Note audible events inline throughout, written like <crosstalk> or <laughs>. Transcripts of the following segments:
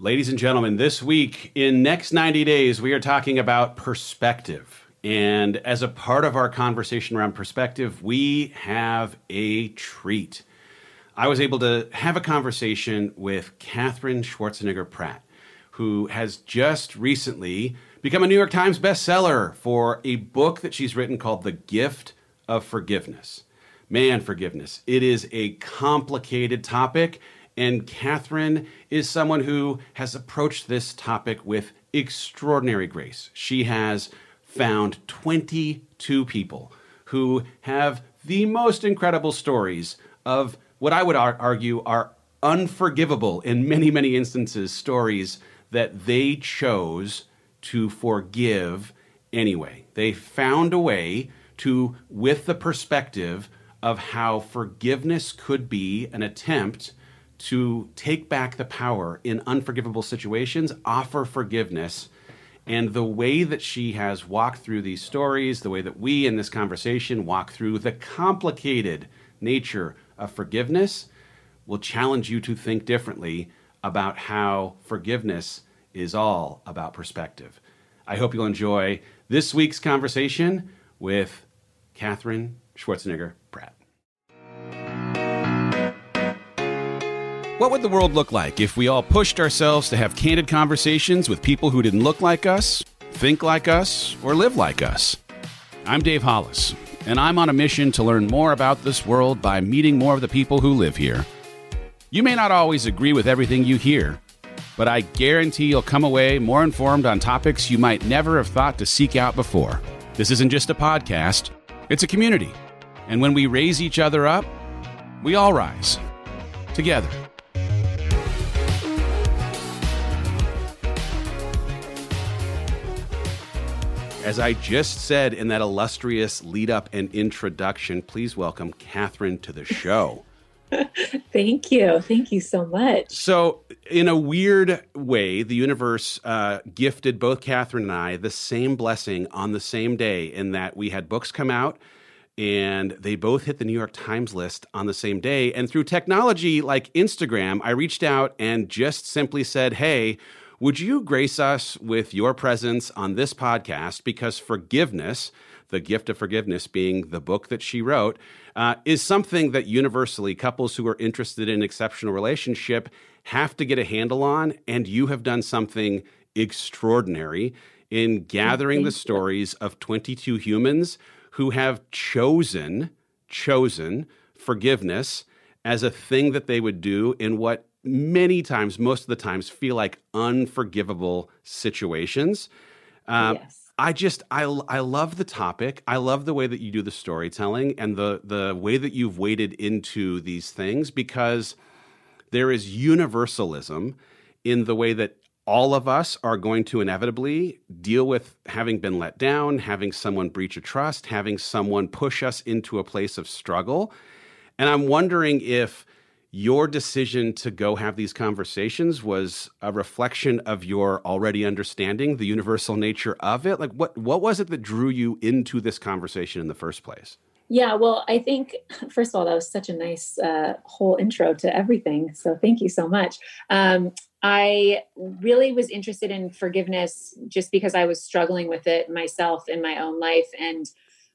Ladies and gentlemen, this week in Next 90 Days, we are talking about perspective. And as a part of our conversation around perspective, we have a treat. I was able to have a conversation with Katherine Schwarzenegger Pratt, who has just recently become a New York Times bestseller for a book that she's written called The Gift of Forgiveness. Man, forgiveness. It is a complicated topic, and Katherine is someone who has approached this topic with extraordinary grace. She has found 22 people who have the most incredible stories of what I would ar- argue are unforgivable in many, many instances stories that they chose to forgive anyway. They found a way to, with the perspective of how forgiveness could be an attempt to take back the power in unforgivable situations, offer forgiveness. And the way that she has walked through these stories, the way that we in this conversation walk through the complicated nature of forgiveness, will challenge you to think differently about how forgiveness is all about perspective. I hope you'll enjoy this week's conversation with Katherine Schwarzenegger Pratt. What would the world look like if we all pushed ourselves to have candid conversations with people who didn't look like us, think like us, or live like us? I'm Dave Hollis, and I'm on a mission to learn more about this world by meeting more of the people who live here. You may not always agree with everything you hear, but I guarantee you'll come away more informed on topics you might never have thought to seek out before. This isn't just a podcast, it's a community. And when we raise each other up, we all rise together. As I just said in that illustrious lead up and introduction, please welcome Katherine to the show. <laughs> Thank you. Thank you so much. So, in a weird way, the universe uh, gifted both Katherine and I the same blessing on the same day in that we had books come out and they both hit the New York Times list on the same day. And through technology like Instagram, I reached out and just simply said, Hey, would you grace us with your presence on this podcast? Because forgiveness, the gift of forgiveness being the book that she wrote, uh, is something that universally couples who are interested in exceptional relationship have to get a handle on. And you have done something extraordinary in gathering the stories of 22 humans who have chosen chosen forgiveness as a thing that they would do in what many times, most of the times, feel like unforgivable situations. Um, yes. I just I I love the topic. I love the way that you do the storytelling and the the way that you've waded into these things because there is universalism in the way that all of us are going to inevitably deal with having been let down, having someone breach a trust, having someone push us into a place of struggle. And I'm wondering if your decision to go have these conversations was a reflection of your already understanding the universal nature of it? Like what what was it that drew you into this conversation in the first place? Yeah well i think <laughs> first of all that was such a nice uh, whole intro to everything so thank you so much. Um, i really was interested in forgiveness just because i was struggling with it myself in my own life and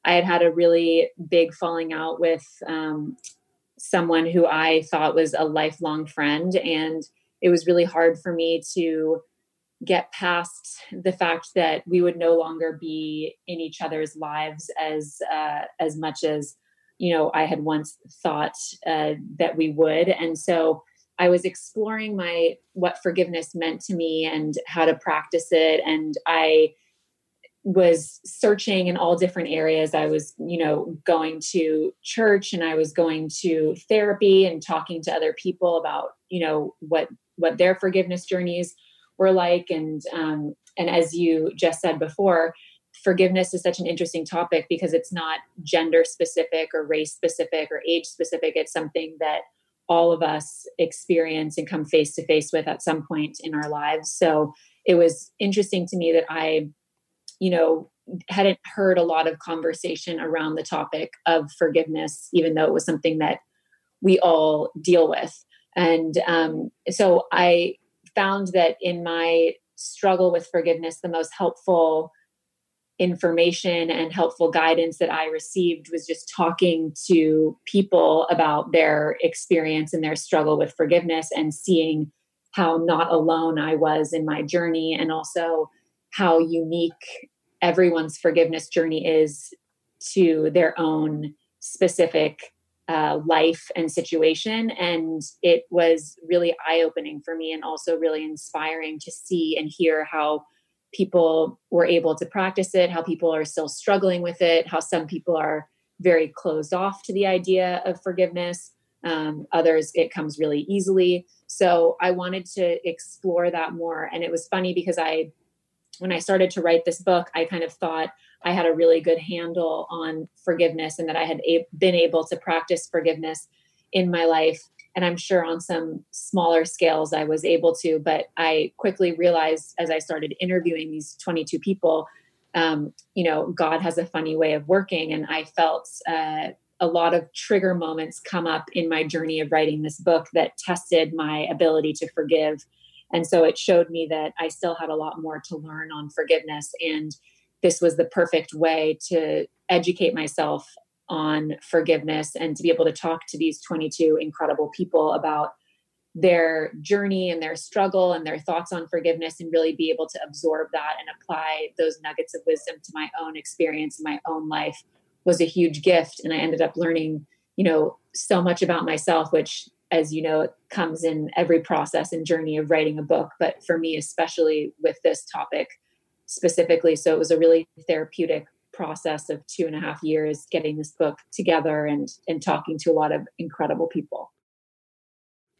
i had had a really big falling out with um, someone who I thought was a lifelong friend. And it was really hard for me to get past the fact that we would no longer be in each other's lives as uh, as much as you know I had once thought uh, that we would. And so I was exploring my what forgiveness meant to me and how to practice it. And I was searching in all different areas. I was, you know, going to church and I was going to therapy and talking to other people about, you know, what what their forgiveness journeys were like. And um, and as you just said before, forgiveness is such an interesting topic because it's not gender specific or race specific or age specific. It's something that all of us experience and come face to face with at some point in our lives. So it was interesting to me that I you know hadn't heard a lot of conversation around the topic of forgiveness even though it was something that we all deal with. And um, so i found that in my struggle with forgiveness, the most helpful information and helpful guidance that I received was just talking to people about their experience and their struggle with forgiveness and seeing how not alone I was in my journey and also how unique everyone's forgiveness journey is to their own specific uh, life and situation. And it was really eye opening for me and also really inspiring to see and hear how people were able to practice it, how people are still struggling with it, how some people are very closed off to the idea of forgiveness. Um, others, it comes really easily. So I wanted to explore that more. And it was funny because I, when I started to write this book, I kind of thought I had a really good handle on forgiveness and that I had a- been able to practice forgiveness in my life. And i'm sure on some smaller scales i was able to but i quickly realized as i started interviewing these 22 people um, you know god has a funny way of working. And i felt uh, a lot of trigger moments come up in my journey of writing this book that tested my ability to forgive and so it showed me that i still had a lot more to learn on forgiveness. And this was the perfect way to educate myself on forgiveness and to be able to talk to these 22 incredible people about their journey and their struggle and their thoughts on forgiveness and really be able to absorb that and apply those nuggets of wisdom to my own experience and my own life was a huge gift. And i ended up learning you know so much about myself which as you know it comes in every process and journey of writing a book but for me especially with this topic specifically so it was a really therapeutic process of two and a half years getting this book together and and talking to a lot of incredible people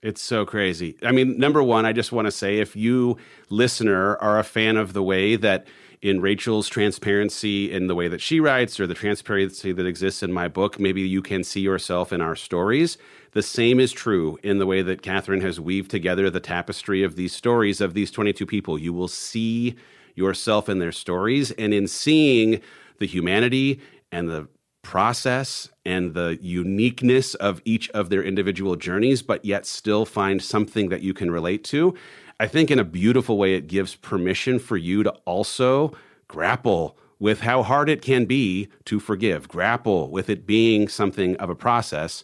it's so crazy. I mean, number one, I just want to say if you, listener, are a fan of the way that in Rachel's transparency in the way that she writes or the transparency that exists in my book, maybe you can see yourself in our stories. The same is true in the way that Katherine has weaved together the tapestry of these stories of these 22 people. You will see yourself in their stories. And in seeing the humanity and the process and the uniqueness of each of their individual journeys, but yet still find something that you can relate to. I think in a beautiful way, it gives permission for you to also grapple with how hard it can be to forgive, grapple with it being something of a process.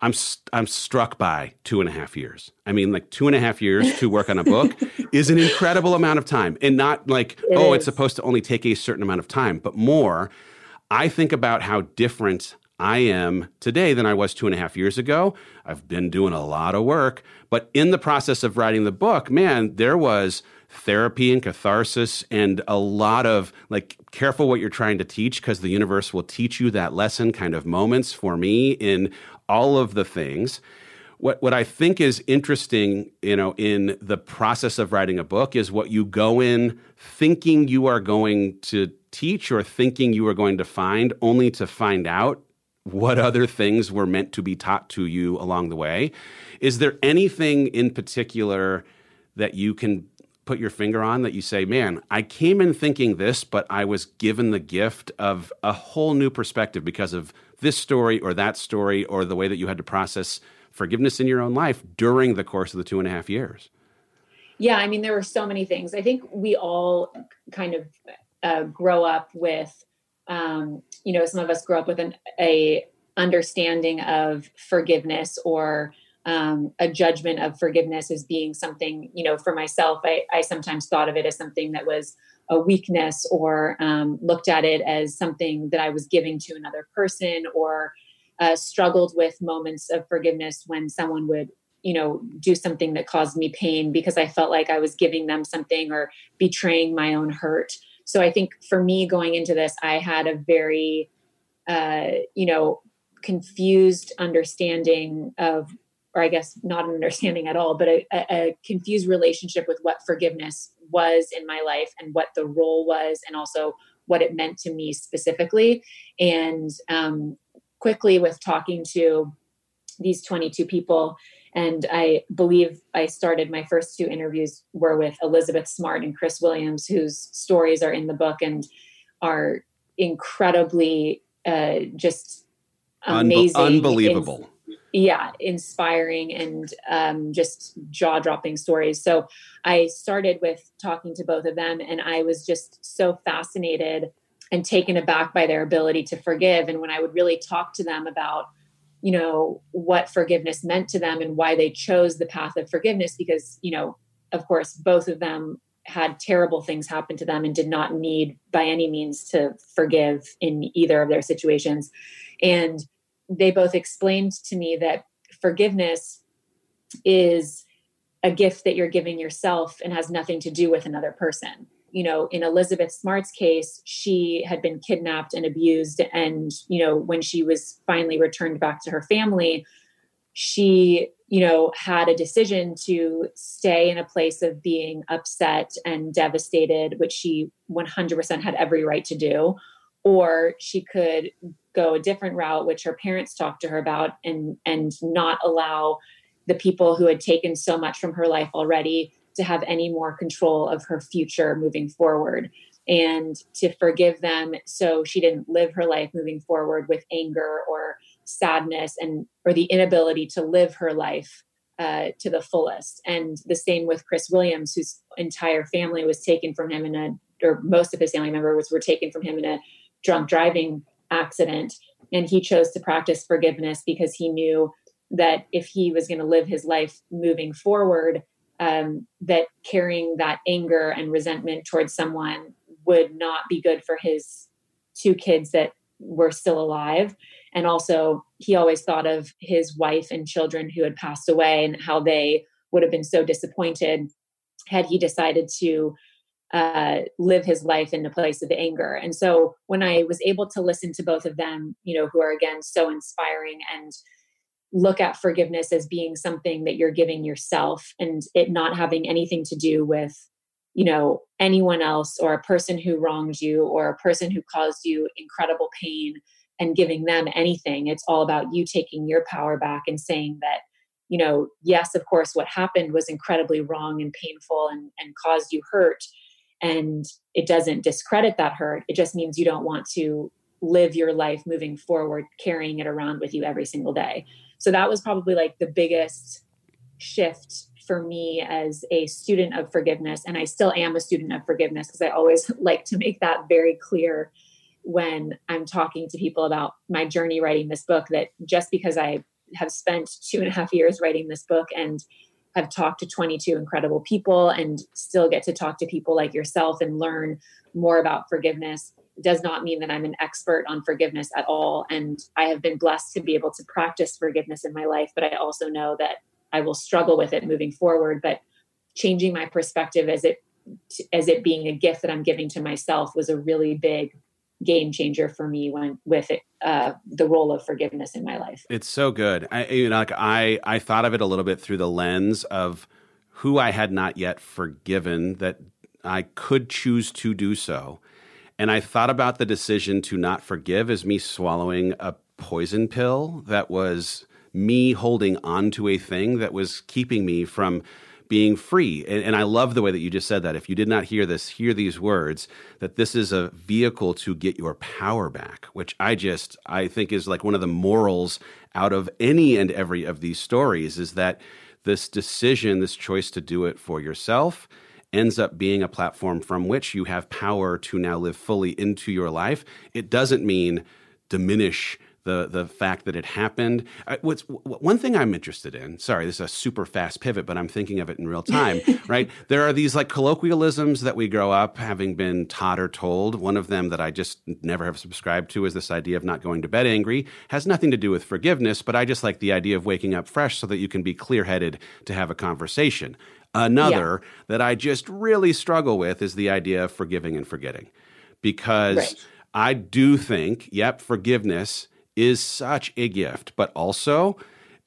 I'm I'm struck by two and a half years. I mean, like two and a half years to work on a book <laughs> is an incredible amount of time, and not like it oh, is. it's supposed to only take a certain amount of time, but more. I think about how different I am today than I was two and a half years ago. I've been doing a lot of work, but in the process of writing the book, man, there was therapy and catharsis and a lot of like careful what you're trying to teach because the universe will teach you that lesson kind of moments for me in all of the things. What, what I think is interesting, you know, in the process of writing a book is what you go in thinking you are going to teach or thinking you are going to find, only to find out what other things were meant to be taught to you along the way. Is there anything in particular that you can put your finger on that you say, man, I came in thinking this, but I was given the gift of a whole new perspective because of this story or that story or the way that you had to process forgiveness in your own life during the course of the two and a half years? Yeah, I mean, there were so many things. I think we all kind of uh, grow up with, um, you know, some of us grow up with an a understanding of forgiveness or um, a judgment of forgiveness as being something, you know, for myself, I, I sometimes thought of it as something that was a weakness or um, looked at it as something that I was giving to another person or uh, struggled with moments of forgiveness when someone would you know do something that caused me pain because i felt like i was giving them something or betraying my own hurt so i think for me going into this i had a very uh, you know confused understanding of or i guess not an understanding at all but a, a confused relationship with what forgiveness was in my life and what the role was and also what it meant to me specifically. And um, quickly with talking to these 22 people and i believe i started my first two interviews were with elizabeth smart and chris williams whose stories are in the book and are incredibly uh, just amazing unbelievable. yeah inspiring and um, just jaw-dropping stories. So i started with talking to both of them and i was just so fascinated and taken aback by their ability to forgive. And when i would really talk to them about you know what forgiveness meant to them and why they chose the path of forgiveness because you know of course both of them had terrible things happen to them and did not need by any means to forgive in either of their situations and they both explained to me that forgiveness is a gift that you're giving yourself and has nothing to do with another person. You know, in Elizabeth Smart's case, she had been kidnapped and abused. And, you know, when she was finally returned back to her family, she, you know, had a decision to stay in a place of being upset and devastated, which she 100% had every right to do. Or she could go a different route which her parents talked to her about and and not allow the people who had taken so much from her life already to have any more control of her future moving forward and to forgive them so she didn't live her life moving forward with anger or sadness and or the inability to live her life uh, to the fullest and the same with chris williams whose entire family was taken from him in a or most of his family members were taken from him in a drunk driving accident. And he chose to practice forgiveness because he knew that if he was going to live his life moving forward, um, that carrying that anger and resentment towards someone would not be good for his two kids that were still alive. And also, he always thought of his wife and children who had passed away and how they would have been so disappointed had he decided to uh, live his life in a place of anger. And so when I was able to listen to both of them, you know, who are again so inspiring and look at forgiveness as being something that you're giving yourself and it not having anything to do with you know anyone else or a person who wronged you or a person who caused you incredible pain and giving them anything. It's all about you taking your power back and saying that you know yes of course what happened was incredibly wrong and painful and, and caused you hurt. And it doesn't discredit that hurt. It just means you don't want to live your life moving forward carrying it around with you every single day so that was probably like the biggest shift for me as a student of forgiveness and i still am a student of forgiveness because i always <laughs> like to make that very clear when i'm talking to people about my journey writing this book that just because i have spent two and a half years writing this book and have talked to 22 incredible people and still get to talk to people like yourself and learn more about forgiveness does not mean that I'm an expert on forgiveness at all. And I have been blessed to be able to practice forgiveness in my life, but I also know that I will struggle with it moving forward. But changing my perspective as it as it being a gift that I'm giving to myself was a really big game changer for me when with it, uh, the role of forgiveness in my life. It's so good. I you know, like I I thought of it a little bit through the lens of who I had not yet forgiven that I could choose to do so. And I thought about the decision to not forgive as me swallowing a poison pill that was me holding on to a thing that was keeping me from being free. And, and, I love the way that you just said that. If you did not hear this, hear these words that this is a vehicle to get your power back, which I just, I think is like one of the morals out of any and every of these stories is that this decision, this choice to do it for yourself ends up being a platform from which you have power to now live fully into your life. It doesn't mean diminish the the fact that it happened. what's one thing I'm interested in? Sorry, this is a super fast pivot, but I'm thinking of it in real time. <laughs> right? There are these like colloquialisms that we grow up having been taught or told. One of them that I just never have subscribed to is this idea of not going to bed angry. Has nothing to do with forgiveness, but I just like the idea of waking up fresh so that you can be clear headed to have a conversation. Another yeah. that I just really struggle with is the idea of forgiving and forgetting, because. Right. I do think, yep, forgiveness is such a gift, but also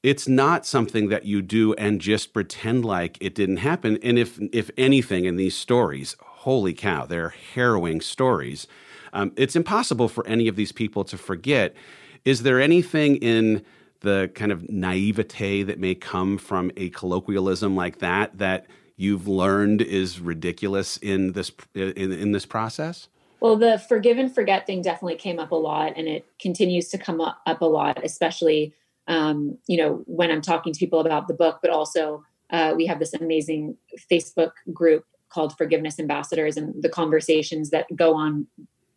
it's not something that you do and just pretend like it didn't happen. And if if anything in these stories, holy cow, they're harrowing stories. Um, it's impossible for any of these people to forget. Is there anything in the kind of naivete that may come from a colloquialism like that that you've learned is ridiculous in this in, in this process? Well, the forgive and forget thing definitely came up a lot, and it continues to come up a lot, especially um, you know, when I'm talking to people about the book, but also uh, we have this amazing Facebook group called Forgiveness Ambassadors, and the conversations that go on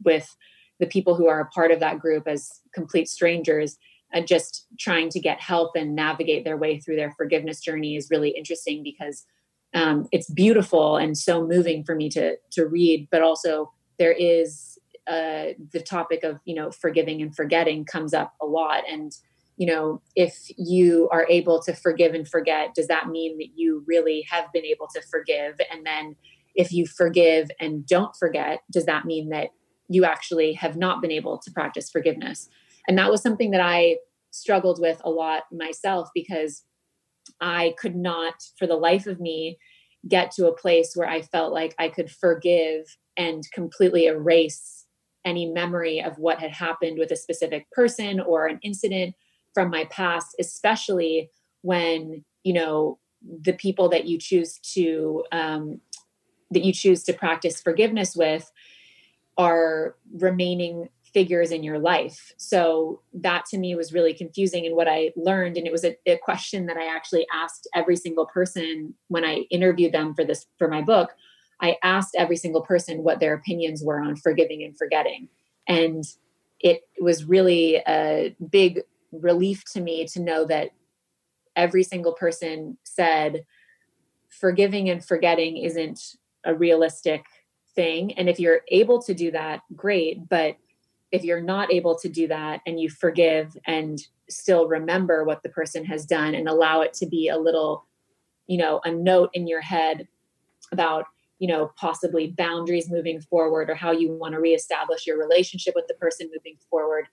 with the people who are a part of that group as complete strangers and just trying to get help and navigate their way through their forgiveness journey is really interesting because um, it's beautiful and so moving for me to to read but also there is uh, the topic of you know forgiving and forgetting comes up a lot. And you know if you are able to forgive and forget does that mean that you really have been able to forgive? And then if you forgive and don't forget does that mean that you actually have not been able to practice forgiveness? And that was something that I struggled with a lot myself because I could not, for the life of me, get to a place where I felt like I could forgive and completely erase any memory of what had happened with a specific person or an incident from my past, especially when, you know, the people that you choose to um, that you choose to practice forgiveness with are remaining figures in your life. So that to me was really confusing. And what I learned, and it was a, a, question that I actually asked every single person when I interviewed them for this for my book. I asked every single person what their opinions were on forgiving and forgetting. And it was really a big relief to me to know that every single person said forgiving and forgetting isn't a realistic thing. And if you're able to do that, great. But if you're not able to do that and you forgive and still remember what the person has done and allow it to be a little you know a note in your head about you know possibly boundaries moving forward or how you want to reestablish your relationship with the person moving forward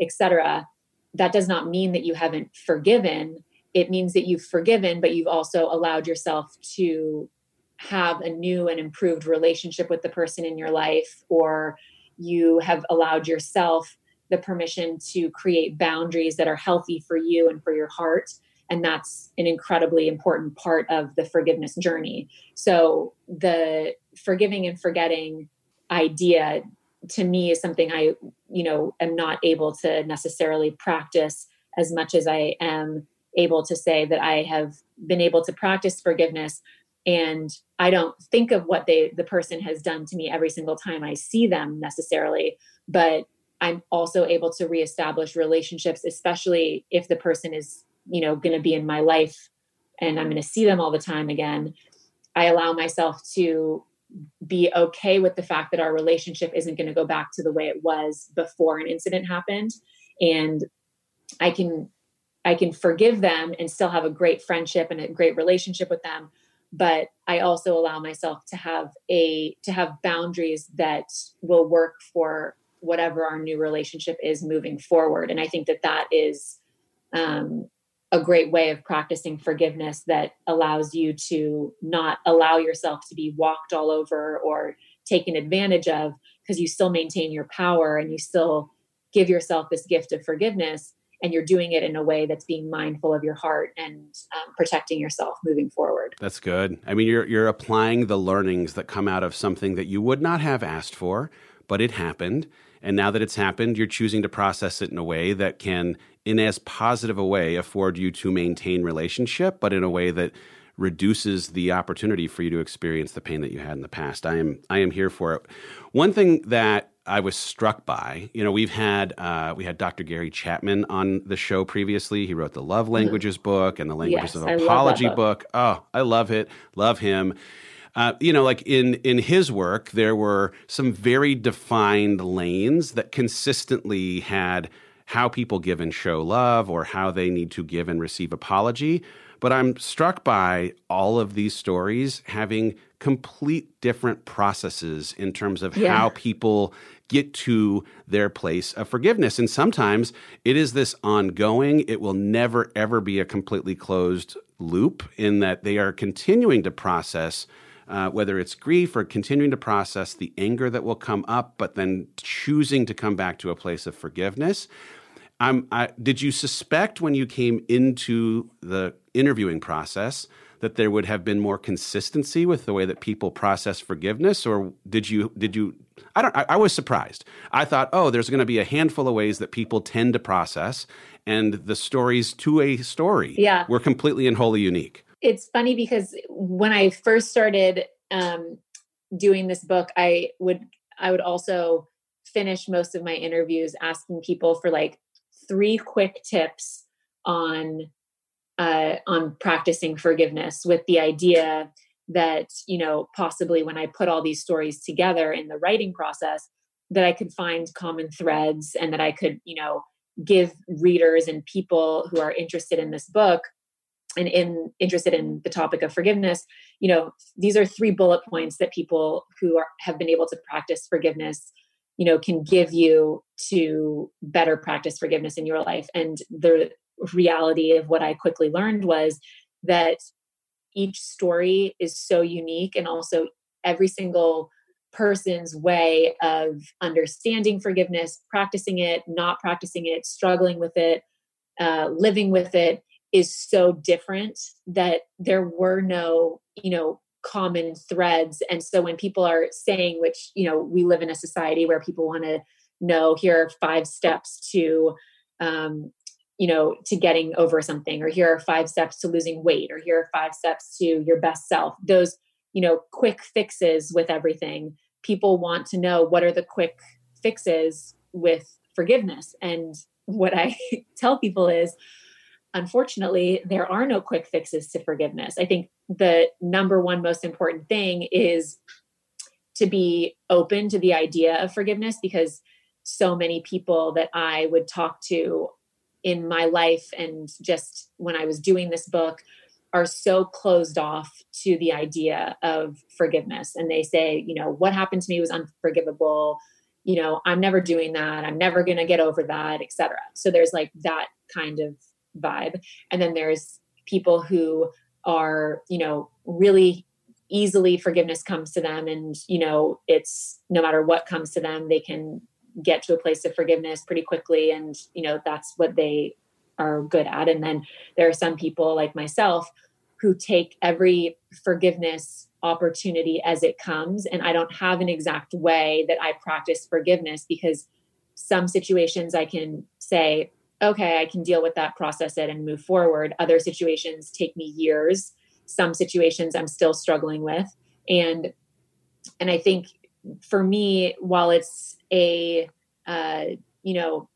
etc that does not mean that you haven't forgiven. It means that you've forgiven but you've also allowed yourself to have a new and improved relationship with the person in your life or you have allowed yourself the permission to create boundaries that are healthy for you and for your heart and that's an incredibly important part of the forgiveness journey. So the forgiving and forgetting idea to me is something i you know am not able to necessarily practice as much as i am able to say that i have been able to practice forgiveness. And i don't think of what they the person has done to me every single time i see them necessarily but i'm also able to reestablish relationships especially if the person is you know going to be in my life and i'm going to see them all the time again i allow myself to be okay with the fact that our relationship isn't going to go back to the way it was before an incident happened. And i can i can forgive them and still have a great friendship and a great relationship with them but i also allow myself to have a to have boundaries that will work for whatever our new relationship is moving forward. And i think that that is um, a great way of practicing forgiveness that allows you to not allow yourself to be walked all over or taken advantage of because you still maintain your power and you still give yourself this gift of forgiveness and you're doing it in a way that's being mindful of your heart and um, protecting yourself moving forward. That's good. I mean, you're you're applying the learnings that come out of something that you would not have asked for, but it happened. And now that it's happened, you're choosing to process it in a way that can, in as positive a way, afford you to maintain relationship, but in a way that reduces the opportunity for you to experience the pain that you had in the past. I am I am here for it. One thing that I was struck by. You know, we've had uh, we had Dr. Gary Chapman on the show previously. He wrote the Love mm-hmm. Languages book and the Languages yes, of Apology book. book. Oh, I love it. Love him. Uh, you know, like in in his work, there were some very defined lanes that consistently had how people give and show love or how they need to give and receive apology. But I'm struck by all of these stories having complete different processes in terms of yeah. how people get to their place of forgiveness. And sometimes it is this ongoing, it will never, ever be a completely closed loop in that they are continuing to process. Uh, whether it's grief or continuing to process the anger that will come up, but then choosing to come back to a place of forgiveness. Um, I, did you suspect when you came into the interviewing process that there would have been more consistency with the way that people process forgiveness, or did you did you I don't. I, I was surprised. I thought, oh, there's going to be a handful of ways that people tend to process, and the stories to a story, yeah, were completely and wholly unique. It's funny because when I first started um, doing this book, I would I would also finish most of my interviews asking people for like three quick tips on uh, on practicing forgiveness with the idea that you know possibly when i put all these stories together in the writing process that i could find common threads and that i could you know give readers and people who are interested in this book and in interested in the topic of forgiveness you know these are three bullet points that people who are have been able to practice forgiveness you know can give you to better practice forgiveness in your life. And the reality of what i quickly learned was that each story is so unique and also every single person's way of understanding forgiveness practicing it not practicing it struggling with it uh, living with it is so different that there were no you know common threads. And so when people are saying which you know we live in a society where people want to know here are five steps to um, you know to getting over something or here are five steps to losing weight or here are five steps to your best self. Those you know quick fixes with everything. People want to know what are the quick fixes with forgiveness. And what i <laughs> tell people is unfortunately there are no quick fixes to forgiveness i think the number one most important thing is to be open to the idea of forgiveness because so many people that i would talk to in my life and just when I was doing this book are so closed off to the idea of forgiveness. And they say, you know, what happened to me was unforgivable. You know, I'm never doing that. I'm never going to get over that, etc. So there's like that kind of vibe. And then there's people who are, you know, really easily forgiveness comes to them and you know it's no matter what comes to them they can get to a place of forgiveness pretty quickly and you know that's what they are good at and then there are some people like myself who take every forgiveness opportunity as it comes and i don't have an exact way that i practice forgiveness because some situations i can say okay i can deal with that process it and move forward. Other situations take me years. Some situations i'm still struggling with. And and i think for me while it's a uh, you know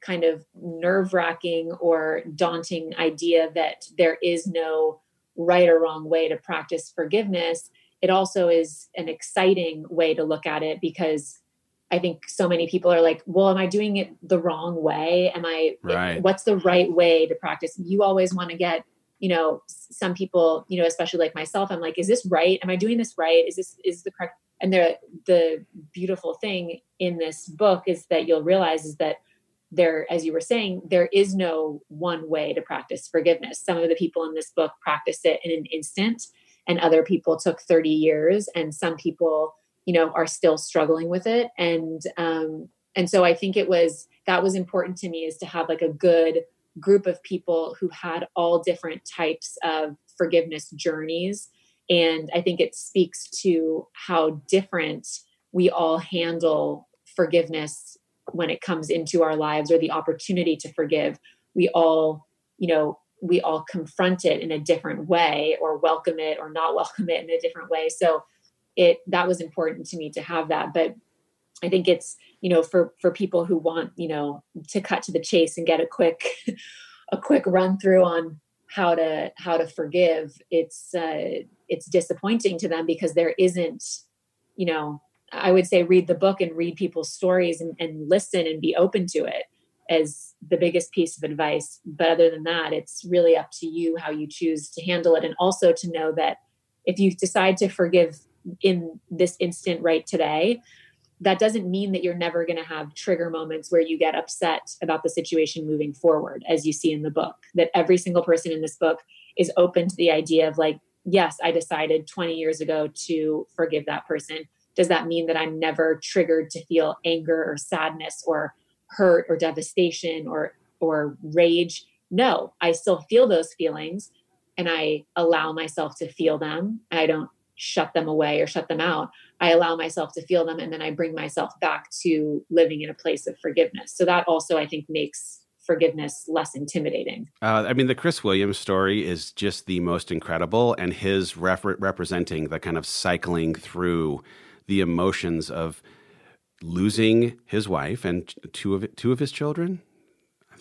kind of nerve wracking or daunting idea that there is no right or wrong way to practice forgiveness it also is an exciting way to look at it because I think so many people are like, well, am I doing it the wrong way? Am I, right. what's the right way to practice? You always want to get, you know, some people, you know, especially like myself, I'm like, is this right? Am I doing this right? Is this, is the correct? and the the beautiful thing in this book is that you'll realize is that there as you were saying there is no one way to practice forgiveness some of the people in this book practice it in an instant and other people took 30 years and some people you know are still struggling with it and um and so i think it was that was important to me is to have like a good group of people who had all different types of forgiveness journeys and I think it speaks to how different we all handle forgiveness when it comes into our lives or the opportunity to forgive. We all, you know, we all confront it in a different way or welcome it or not <laughs> welcome it in a different way. So it that was important to me to have that. But I think it's, you know, for for people who want, you know, to cut to the chase and get a quick <laughs> a quick run through on how to how to forgive it's uh, it's disappointing to them because there isn't you know i would say read the book and read people's stories and, and listen and be open to it as the biggest piece of advice but other than that it's really up to you how you choose to handle it and also to know that if you decide to forgive in this instant right today that doesn't mean that you're never going to have trigger moments where you get upset about the situation moving forward, as you see in the book. That every single person in this book is open to the idea of, like, yes, I decided 20 years ago to forgive that person. Does that mean that I'm never triggered to feel anger or sadness or hurt or devastation or or rage? No, I still feel those feelings and I allow myself to feel them. I don't shut them away or shut them out. I allow myself to feel them and then I bring myself back to living in a place of forgiveness. So that also, I think, makes forgiveness less intimidating. Uh, I mean, the Chris Williams story is just the most incredible, and his representing the kind of cycling through the emotions of losing his wife and two of two of his children.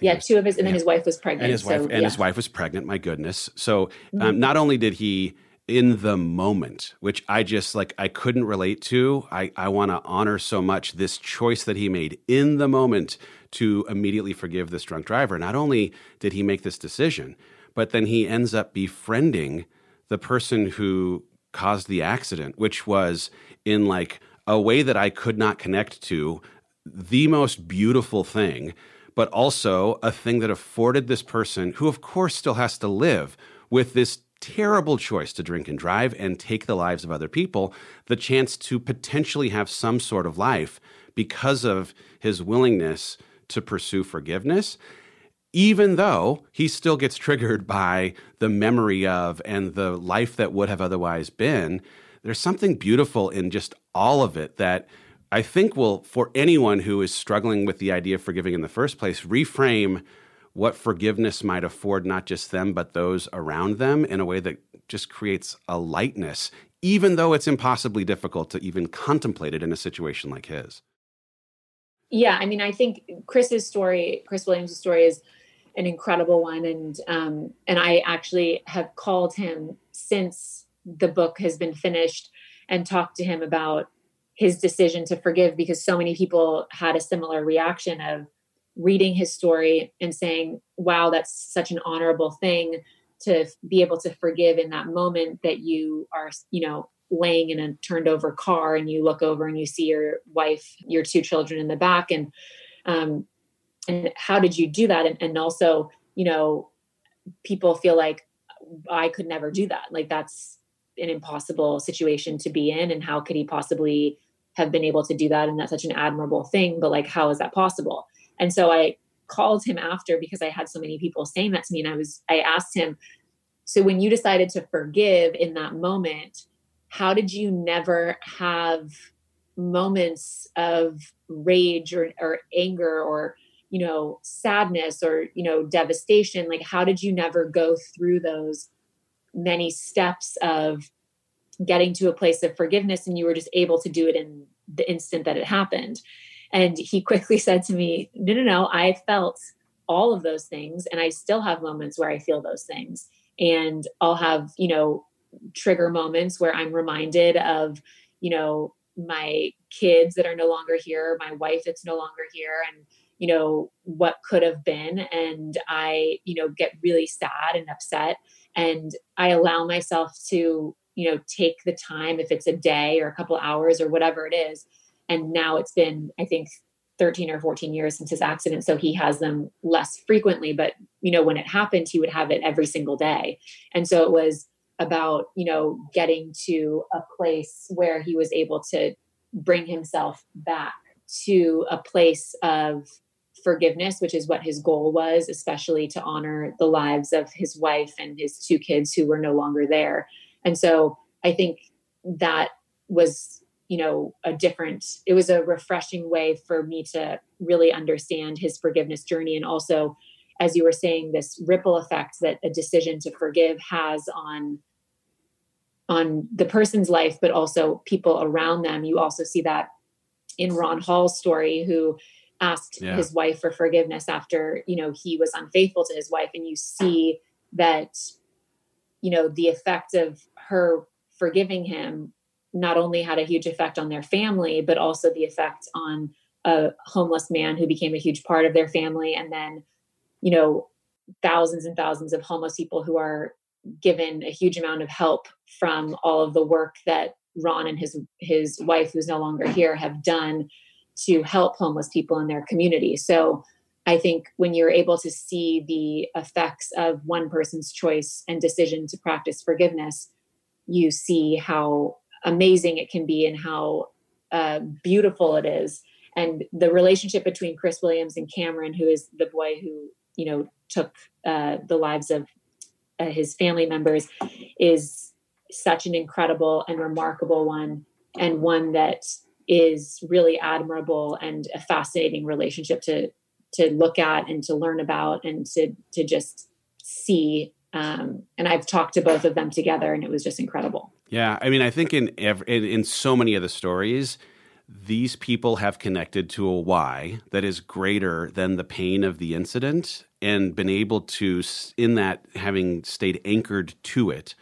Yeah, two of his, and then his wife was pregnant. And his wife, so, and yeah. his wife was pregnant. My goodness! So um, Mhm. not only did he in the moment, which I just like, I couldn't relate to. I I want to honor so much this choice that he made in the moment to immediately forgive this drunk driver. Not only did he make this decision, but then he ends up befriending the person who caused the accident, which was in like a way that I could not connect to the most beautiful thing, but also a thing that afforded this person, who of course still has to live with this terrible choice to drink and drive and take the lives of other people, the chance to potentially have some sort of life because of his willingness to pursue forgiveness even though he still gets triggered by the memory of and the life that would have otherwise been, there's something beautiful in just all of it that I think will, for anyone who is struggling with the idea of forgiving in the first place, reframe what forgiveness might afford not just them, but those around them in a way that just creates a lightness, even though it's impossibly difficult to even contemplate it in a situation like his. yeah i mean i think chris's story chris williams' story is an incredible one and um and i actually have called him since the book has been finished and talked to him about his decision to forgive because so many people had a similar reaction of reading his story and saying wow that's such an honorable thing to be able to forgive in that moment that you are you know laying in a turned over car and you look over and you see your wife your two children in the back and um and how did you do that? And, and also you know people feel like i could never do that. Like that's an impossible situation to be in and how could he possibly have been able to do that and that's such an admirable thing but like how is that possible and so i called him after because i had so many people saying that to me. And i was i asked him so when you decided to forgive in that moment how did you never have moments of rage or, or anger or you know sadness or you know devastation? Like how did you never go through those many steps of getting to a place of forgiveness and you were just able to do it in the instant that it happened and he quickly said to me no no no i felt all of those things and i still have moments where i feel those things. And i'll have you know trigger moments where i'm reminded of you know my kids that are no longer here my wife that's no longer here and you know what could have been. And i you know get really sad and upset. And i allow myself to you know take the time if it's a day or a couple hours or whatever it is and now it's been i think 13 or 14 years since his accident so he has them less frequently but you know when it happened he would have it every single day. And so it was about you know getting to a place where he was able to bring himself back to a place of forgiveness which is what his goal was especially to honor the lives of his wife and his two kids who were no longer there. And so i think that was you know a different it was a refreshing way for me to really understand his forgiveness journey. And also as you were saying this ripple effect that a decision to forgive has on on the person's life but also people around them. You also see that in ron hall's story who asked Yeah. his wife for forgiveness after you know he was unfaithful to his wife. And you see that you know the effect of her forgiving him not only had a huge effect on their family but also the effect on a homeless man who became a huge part of their family and then you know thousands and thousands of homeless people who are given a huge amount of help from all of the work that Ron and his his wife who's no longer here have done to help homeless people in their community. So I think when you're able to see the effects of one person's choice and decision to practice forgiveness, you see how amazing it can be and how uh, beautiful it is. And the relationship between Chris Williams and Cameron, who is the boy who you know took uh, the lives of uh, his family members, is such an incredible and remarkable one, and one that is really admirable and a fascinating relationship to to look at and to learn about and to to just see um, and I've talked to both of them together, and it was just incredible. Yeah, I mean, I think in every, in, in so many of the stories, these people have connected to a why that is greater than the pain of the incident, and been able to, in that, having stayed anchored to it,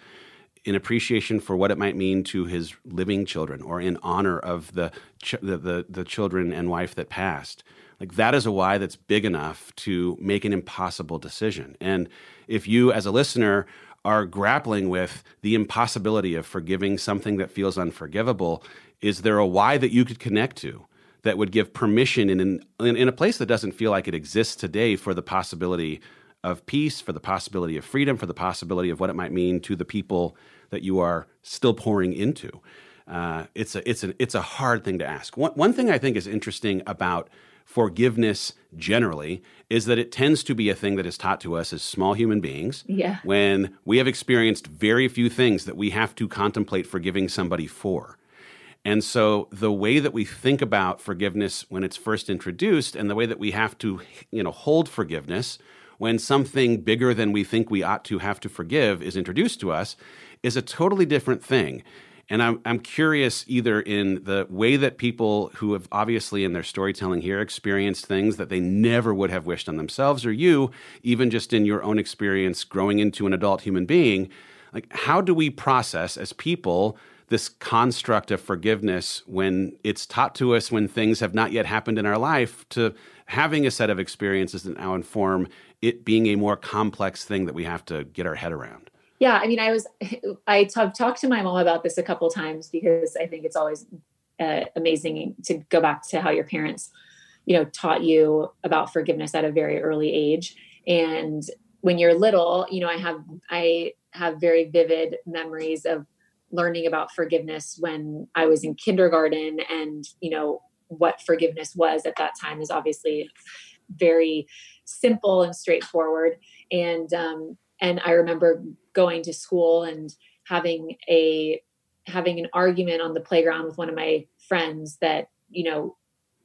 in appreciation for what it might mean to his living children, or in honor of the ch- the, the, the children and wife that passed. Like that is a why that's big enough to make an impossible decision. And if you, as a listener, are grappling with the impossibility of forgiving something that feels unforgivable, is there a why that you could connect to that would give permission in, in, in a place that doesn't feel like it exists today for the possibility of peace, for the possibility of freedom, for the possibility of what it might mean to the people that you are still pouring into? Uh, it's a it's a it's a hard thing to ask. One one thing I think is interesting about forgiveness generally is that it tends to be a thing that is taught to us as small human beings yeah. when we have experienced very few things that we have to contemplate forgiving somebody for. And so the way that we think about forgiveness when it's first introduced and the way that we have to, you know, hold forgiveness when something bigger than we think we ought to have to forgive is introduced to us is a totally different thing. And I'm, I'm curious either in the way that people who have obviously in their storytelling here experienced things that they never would have wished on themselves, or you, even just in your own experience growing into an adult human being, like how do we process as people this construct of forgiveness when it's taught to us when things have not yet happened in our life to having a set of experiences that now inform it being a more complex thing that we have to get our head around? Yeah i mean i was <laughs> i t- I've talked to my mom about this a couple times because i think it's always uh, amazing to go back to how your parents you know taught you about forgiveness at a very early age. And when you're little you know i have i have very vivid memories of learning about forgiveness when i was in kindergarten and you know what forgiveness was at that time is obviously very simple and straightforward. And um, and i remember going to school and having a having an argument on the playground with one of my friends that you know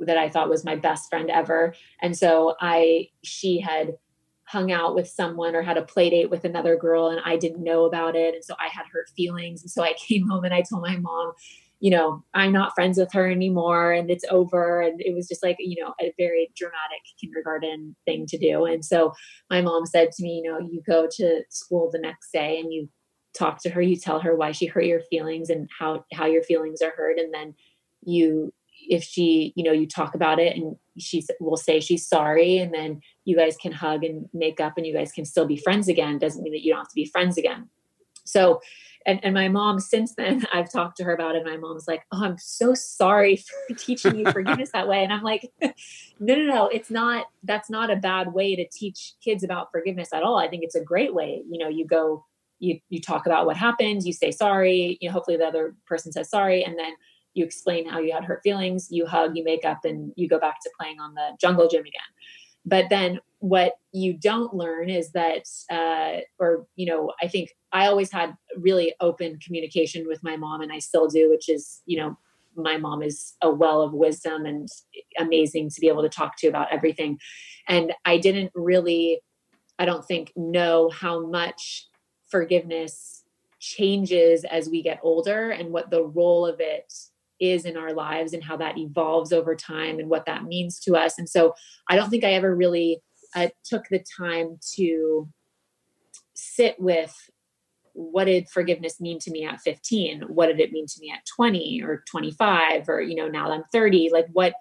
that I thought was my best friend ever. And so I she had hung out with someone or had a play date with another girl and I didn't know about it. And so I had hurt feelings. And so I <laughs> came home and I told my mom you know I'm not friends with her anymore and it's over. And it was just like you know a very dramatic kindergarten thing to do. And so my mom said to me you know you go to school the next day and you talk to her you tell her why she hurt your feelings and how how your feelings are hurt. And then you if she you know you talk about it and she will say she's sorry and then you guys can hug and make up and you guys can still be friends again doesn't mean that you don't have to be friends again. So and, and my mom since then <laughs> i've talked to her about it. And my mom's like oh i'm so sorry <laughs> for teaching you forgiveness that way. And i'm like <laughs> no no no. It's not that's not a bad way to teach kids about forgiveness at all. I think it's a great way. You know you go you you talk about what happened you say sorry you know hopefully the other person says sorry and then you explain how you had hurt feelings you hug you make up and you go back to playing on the jungle gym again. But then what you don't learn is that uh, or you know i think i always had really open communication with my mom and i still do which is you know my mom is a well of wisdom and amazing to be able to talk to about everything and i didn't really i don't think know how much forgiveness changes as we get older and what the role of it is in our lives and how that evolves over time and what that means to us. And so I don't think I ever really uh, took the time to sit with what did forgiveness mean to me at 15 what did it mean to me at 20 or 25 or you know now i'm 30 like what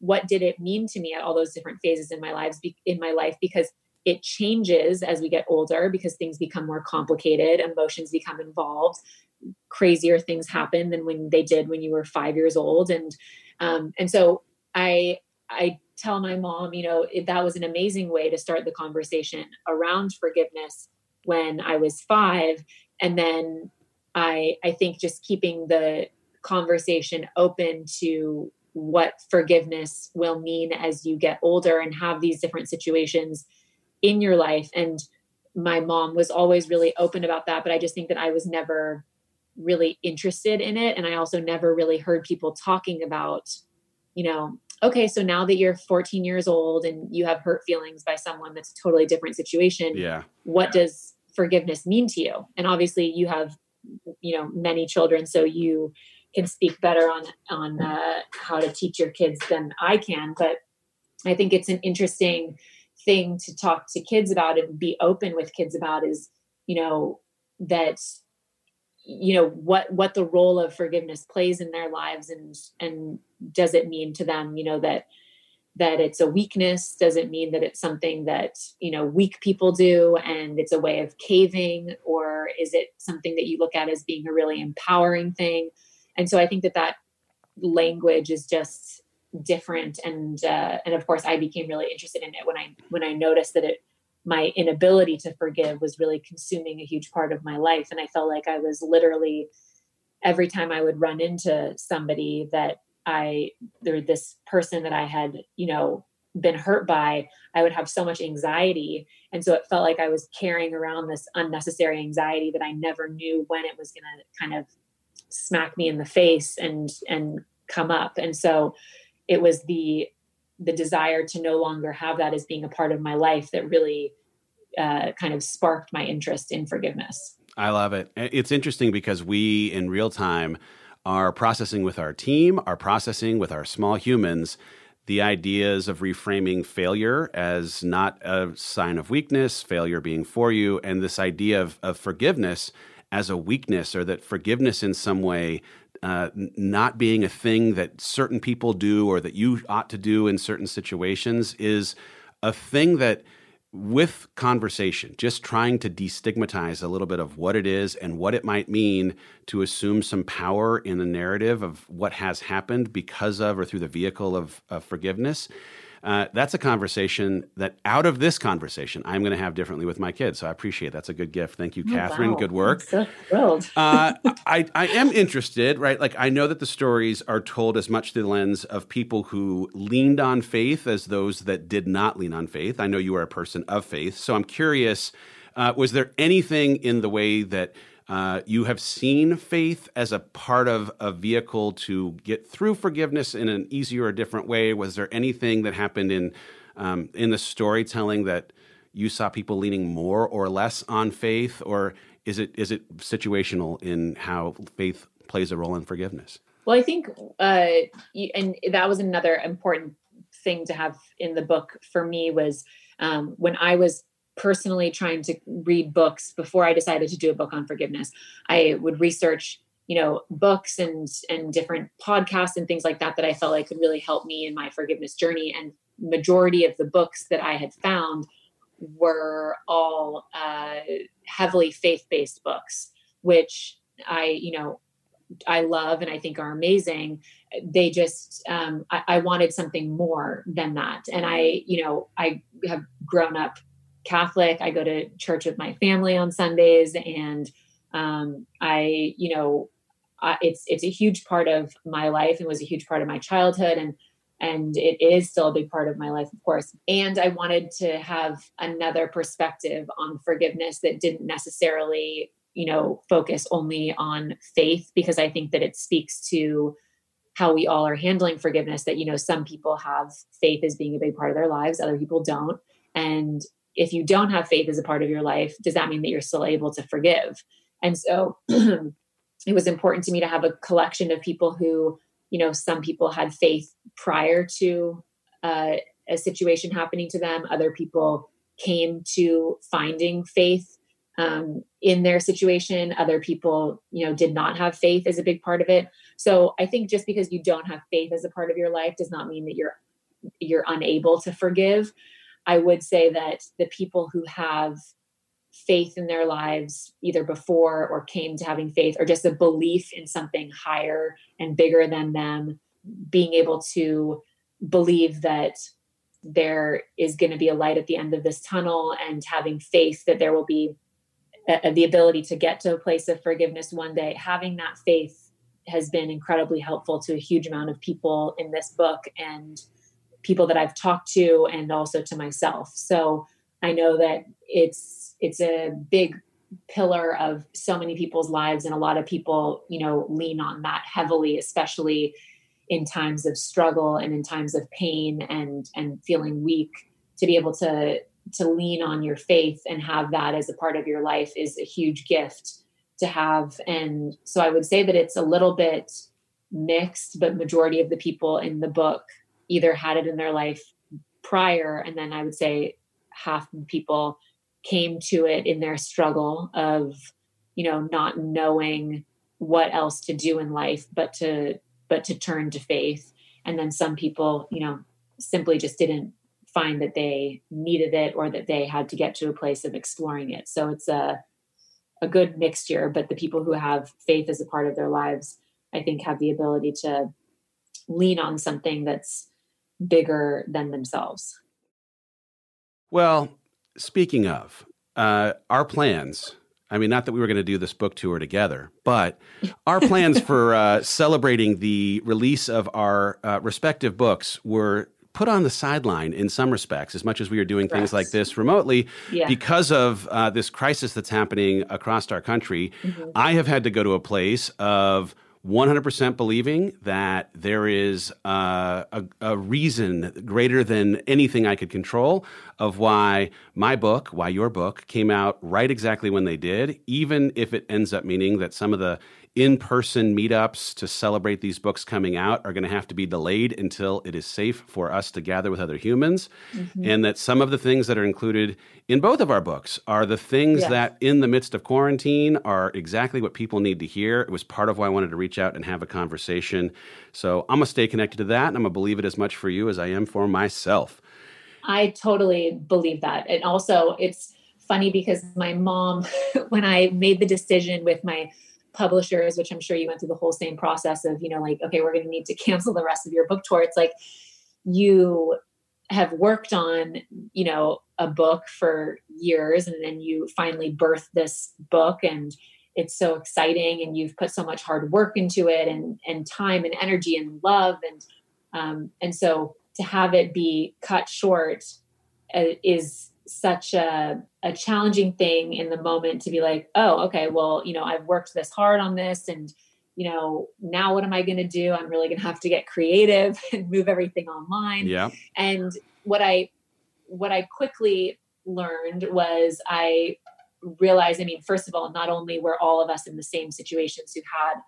what did it mean to me at all those different phases in my lives in my life? Because it changes as we get older because things become more complicated emotions become involved crazier things happen than when they did when you were five years old. And um, and so i i tell my mom you know it, that was an amazing way to start the conversation around forgiveness when i was five. And then i i think just keeping the conversation open to what forgiveness will mean as you get older and have these different situations in your life. And my mom was always really open about that but i just think that i was never really interested in it. And i also never really heard people talking about you know okay so now that you're 14 years old and you have hurt feelings by someone that's a totally different situation yeah. what does forgiveness mean to you? And obviously you have you know many children so you can speak better on on uh, how to teach your kids than i can but i think it's an interesting thing to talk to kids about and be open with kids about is you know that you know what what the role of forgiveness plays in their lives and and does it mean to them you know that that it's a weakness? Does it mean that it's something that you know weak people do and it's a way of caving? Or is it something that you look at as being a really empowering thing? And so i think that that language is just different and uh, and of course i became really interested in it when i when i noticed that it my inability to forgive was really consuming a huge part of my life. And i felt like i was literally every time i would run into somebody that i there this person that i had you know been hurt by i would have so much anxiety. And so it felt like i was carrying around this unnecessary anxiety that i never knew when it was going to kind of smack me in the face and and come up. And so it was the the desire to no longer have that as being a part of my life that really uh, kind of sparked my interest in forgiveness. I love it. It's interesting because we in real time are processing with our team, are processing with our small humans the ideas of reframing failure as not a sign of weakness, failure being for you, and this idea of, of forgiveness as a weakness or that forgiveness in some way uh, not being a thing that certain people do or that you ought to do in certain situations is a thing that with conversation, just trying to destigmatize a little bit of what it is and what it might mean to assume some power in the narrative of what has happened because of or through the vehicle of, of forgiveness uh, that's a conversation that out of this conversation, I'm going to have differently with my kids. So I appreciate it. that's a good gift. Thank you, oh, Katherine. Wow. Good work. I'm so thrilled. uh, I, I am interested, right? Like I know that the stories are told as much through the lens of people who leaned on faith as those that did not lean on faith. I know you are a person of faith, so I'm curious. Uh, was there anything in the way that uh, you have seen faith as a part of a vehicle to get through forgiveness in an easier or different way. Was there anything that happened in um, in the storytelling that you saw people leaning more or less on faith, or is it is it situational in how faith plays a role in forgiveness? Well, I think, uh, and that was another important thing to have in the book for me was um, when I was personally trying to read books before I decided to do a book on forgiveness. I would research, you know, books and and different podcasts and things like that that I felt like could really help me in my forgiveness journey. And majority of the books that I had found were all uh, heavily faith based books, which I, you know, I love and I think are amazing. They just, um, I, I, wanted something more than that. And I, you know, I have grown up Catholic. I go to church with my family on Sundays, and um, I, you know, it's it's a huge part of my life and was a huge part of my childhood, and and it is still a big part of my life, of course. And I wanted to have another perspective on forgiveness that didn't necessarily, you know, focus only on faith, because I think that it speaks to how we all are handling forgiveness. That you know, some people have faith as being a big part of their lives, other people don't, and if you don't have faith as a part of your life, does that mean that you're still able to forgive? And so <clears throat> it was important to me to have a collection of people who, you know, some people had faith prior to uh, a situation happening to them, other people came to finding faith um, in their situation. Other people, you know, did not have faith as a big part of it. So I think just because you don't have faith as a part of your life does not mean that you're you're unable to forgive. I would say that the people who have faith in their lives, either before or came to having faith, or just a belief in something higher and bigger than them, being able to believe that there is going to be a light at the end of this tunnel and having faith that there will be a, the ability to get to a place of forgiveness one day, having that faith has been incredibly helpful to a huge amount of people in this book. And people that I've talked to and also to myself. So I know that it's it's a big pillar of so many people's lives and a lot of people you know lean on that heavily especially in times of struggle and in times of pain and and feeling weak to be able to to lean on your faith and have that as a part of your life is a huge gift to have and so i would say that it's a little bit mixed but majority of the people in the book either had it in their life prior and then i would say half people came to it in their struggle of you know not knowing what else to do in life but to but to turn to faith. And then some people you know simply just didn't find that they needed it or that they had to get to a place of exploring it. So it's a a good mixture but the people who have faith as a part of their lives i think have the ability to lean on something that's bigger than themselves well speaking of uh, our plans I mean, not that we were going to do this book tour together, but our plans <laughs> for uh, celebrating the release of our uh, respective books were put on the sideline in some respects, as much as we are doing things like this remotely, yeah. because of uh, this crisis that's happening across our country. Mm-hmm. I have had to go to a place of 100% believing that there is uh, a, a, reason greater than anything I could control of why my book, why your book, came out right exactly when they did, even if it ends up meaning that some of the in person meetups to celebrate these books coming out are going to have to be delayed until it is safe for us to gather with other humans. Mm-hmm. And that some of the things that are included in both of our books are the things yes. that, in the midst of quarantine, are exactly what people need to hear. It was part of why I wanted to reach out and have a conversation. So I'm going to stay connected to that, and I'm going to believe it as much for you as I am for myself. I totally believe that. And also, it's funny because my mom, <laughs> when I made the decision with my publishers, which I'm sure you went through the whole same process of, you know, like, okay, we're going to need to <laughs> cancel the rest of your book tour. It's like you have worked on, you know, a book for years and then you finally birth this book and it's so exciting and you've put so much hard work into it and and time and energy and love and um and so to have it be cut short uh, is such a, a challenging thing in the moment to be like, oh, okay, well, you know, I've worked this hard on this and you know, now what am I going to do? I'm really going to have to get creative <laughs> and move everything online. Yeah. And what I what I quickly learned was I realized, I mean, first of all, not only were all of us in the same situations who had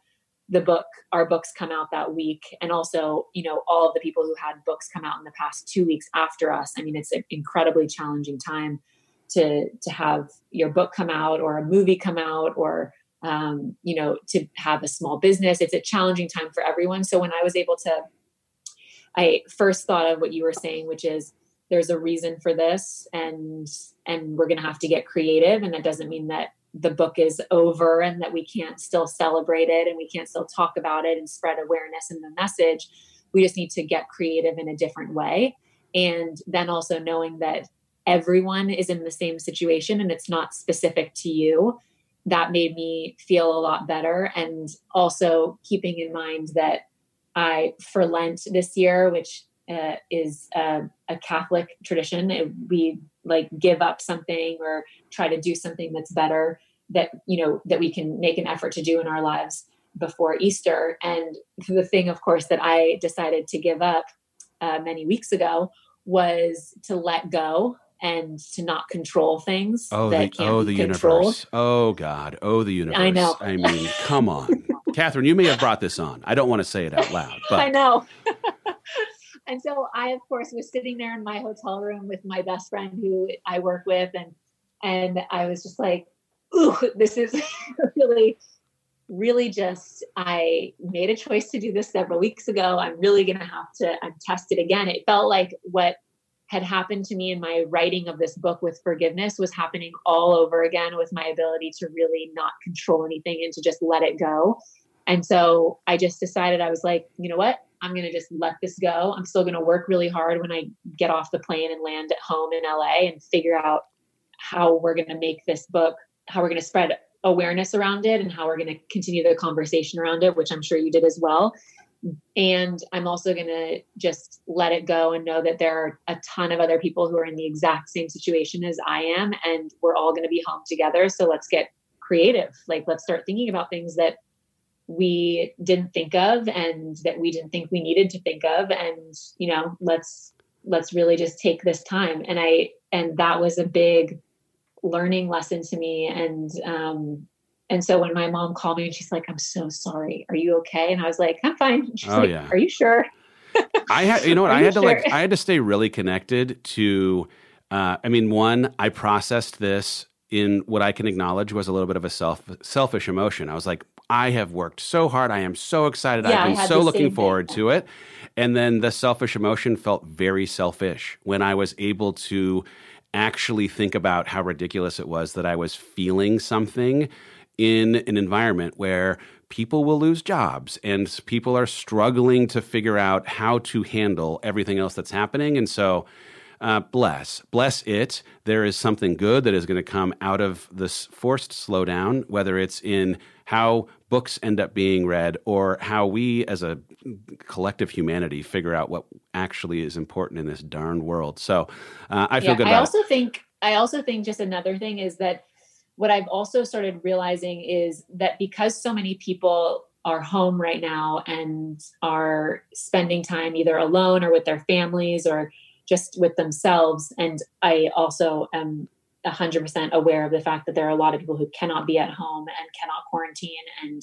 the book our books come out that week. And also you know all of the people who had books come out in the past two weeks after us. I mean it's an incredibly challenging time to to have your book come out or a movie come out or um, you know to have a small business. It's a challenging time for everyone. So when i was able to i first thought of what you were saying which is there's a reason for this and and we're going to have to get creative. And that doesn't mean that the book is over and that we can't still celebrate it and we can't still talk about it and spread awareness and the message. We just need to get creative in a different way. And then also knowing that everyone is in the same situation and it's not specific to you. That made me feel a lot better. And also keeping in mind that I, for Lent this year, which uh, is a, a Catholic tradition, it, we like give up something or try to do something that's better that you know that we can make an effort to do in our lives before easter. And the thing of course that i decided to give up uh, many weeks ago was to let go and to not control things oh the, oh the universe. Oh god. Oh the universe i know. i mean come on. <laughs> Katherine you may have brought this on. I don't want to say it out loud but i know and so I, of course, was sitting there in my hotel room with my best friend who I work with, and and I was just like, "Ooh, this is <laughs> really, really just." I made a choice to do this several weeks ago. I'm really going to have to I'm test it again. It felt like what had happened to me in my writing of this book with forgiveness was happening all over again with my ability to really not control anything and to just let it go. And so I just decided I was like, you know what? I'm going to just let this go. I'm still going to work really hard when I get off the plane and land at home in LA and figure out how we're going to make this book, how we're going to spread awareness around it, and how we're going to continue the conversation around it, which I'm sure you did as well. and I'm also going to just let it go and know that there are a ton of other people who are in the exact same situation as I am. And we're all going to be home together. So let's get creative. Like, let's start thinking about things that we didn't think of and that we didn't think we needed to think of. And, you know, let's, let's really just take this time. And I, and that was a big learning lesson to me. And, um, and so when my mom called me and she's like, I'm so sorry. Are you okay? And I was like, I'm fine. she's oh, like, yeah. Are you sure? <laughs> I had, you know what? I had sure? to like, I had to stay really connected to, uh, I mean, one, I processed this in what I can acknowledge was a little bit of a self selfish emotion. I was like, I have worked so hard. I am so excited. Yeah, I've been so looking forward thing. to it. And then the selfish emotion felt very selfish when I was able to actually think about how ridiculous it was that I was feeling something in an environment where people will lose jobs and people are struggling to figure out how to handle everything else that's happening. And so, uh, bless, bless it. There is something good that is going to come out of this forced slowdown, whether it's in how books end up being read or how we as a collective humanity figure out what actually is important in this darn world. So uh, I feel yeah, good I also it. think I also think just another thing is that what I've also started realizing is that because so many people are home right now and are spending time either alone or with their families or just with themselves. And I also am 100% aware of the fact that there are a lot of people who cannot be at home and cannot quarantine and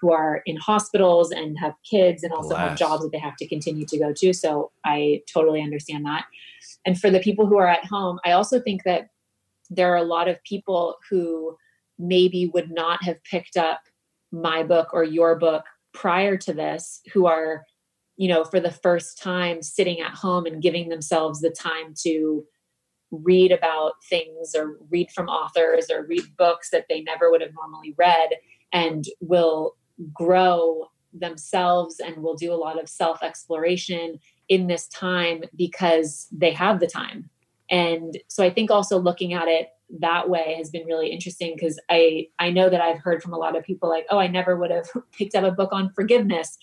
who are in hospitals and have kids and also have jobs that they have to continue to go to. So I totally understand that. And for the people who are at home, I also think that there are a lot of people who maybe would not have picked up my book or your book prior to this who are you know for the first time sitting at home and giving themselves the time to read about things or read from authors or read books that they never would have normally read and will grow themselves and will do a lot of self exploration in this time because they have the time. And so i think also looking at it that way has been really interesting because i i know that i've heard from a lot of people like oh i never would have <laughs> picked up a book on forgiveness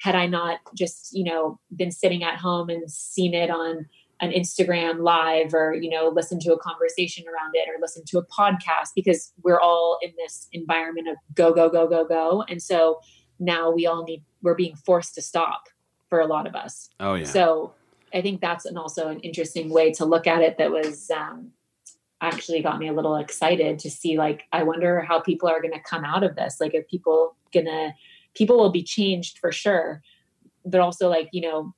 had i not just you know been sitting at home and seen it on an instagram live or you know listen to a conversation around it or listen to a podcast because we're all in this environment of go go go go go. And so now we all need we're being forced to stop for a lot of us. Oh yeah. So I think that's an also an interesting way to look at it that was um, actually got me a little excited to see like I wonder how people are going to come out of this. Like, are people gonna people will be changed for sure, but also like you know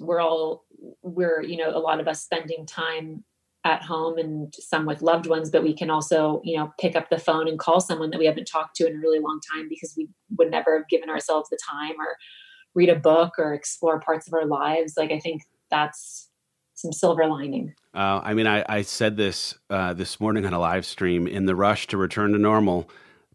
we're all we're you know a lot of us spending time at home and some with loved ones but we can also you know pick up the phone and call someone that we haven't talked to in a really long time because we would never have given ourselves the time or read a book or explore parts of our lives like i think that's some silver lining. Uh, I mean, I, I said this uh, this morning on a live stream. In the rush to return to normal,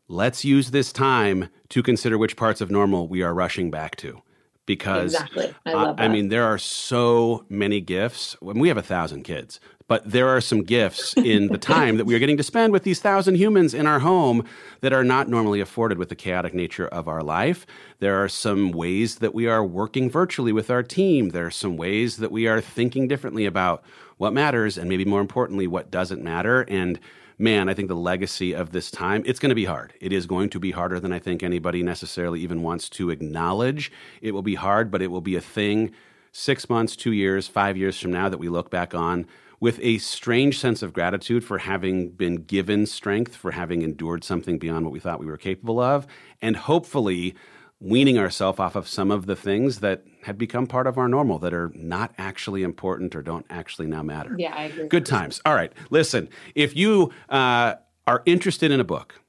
let's use this time to consider which parts of normal we are rushing back to. Because exactly. I, uh, I mean, there are so many gifts. When we have a thousand kids, but there are some gifts in the time that we are getting to spend with these thousand humans in our home that are not normally afforded with the chaotic nature of our life. There are some ways that we are working virtually with our team. There are some ways that we are thinking differently about what matters and maybe more importantly, what doesn't matter. And man, I think the legacy of this time, it's going to be hard. It is going to be harder than I think anybody necessarily even wants to acknowledge. It will be hard, but it will be a thing six months, two years, five years from now that we look back on with a strange sense of gratitude for having been given strength, for having endured something beyond what we thought we were capable of, and hopefully weaning ourselves off of some of the things that had become part of our normal that are not actually important or don't actually now matter. Yeah, I agree. Good times. All right. Listen, if you uh, are interested in a book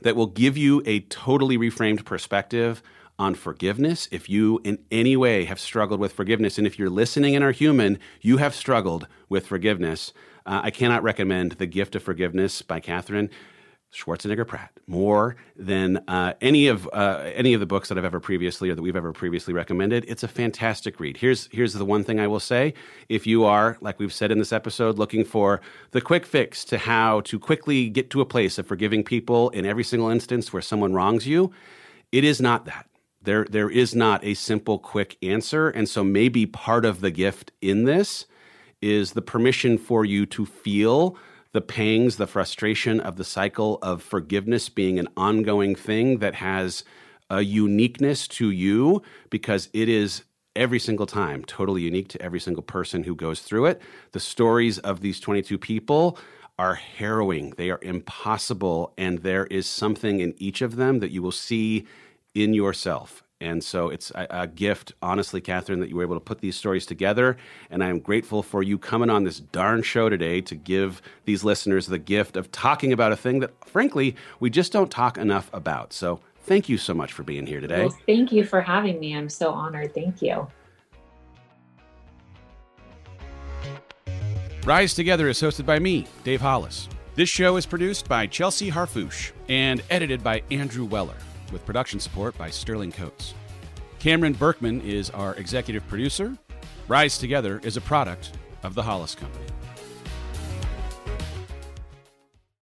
that will give you a totally reframed perspective on forgiveness, if you in any way have struggled with forgiveness, and if you're listening and are human, you have struggled with forgiveness, uh, I cannot recommend The Gift of Forgiveness by Katherine. Schwarzenegger Pratt more than uh, any of uh, any of the books that I've ever previously or that we've ever previously recommended. It's a fantastic read. Here's here's the one thing I will say: if you are, like we've said in this episode, looking for the quick fix to how to quickly get to a place of forgiving people in every single instance where someone wrongs you, it is not that There, there is not a simple, quick answer. And so maybe part of the gift in this is the permission for you to feel the pangs, the frustration of the cycle of forgiveness being an ongoing thing that has a uniqueness to you because it is every single time totally unique to every single person who goes through it. The stories of these 22 people are harrowing, they are impossible, and there is something in each of them that you will see in yourself. And so it's a, a, gift, honestly, Katherine, that you were able to put these stories together. And I am grateful for you coming on this darn show today to give these listeners the gift of talking about a thing that, frankly, we just don't talk enough about. So thank you so much for being here today. Well, thank you for having me. I'm so honored. Thank you. Rise Together is hosted by me, Dave Hollis. This show is produced by Chelsea Harfouche and edited by Andrew Weller with production support by Sterling Coates. Cameron Berkman is our executive producer. Rise Together is a product of the Hollis Company.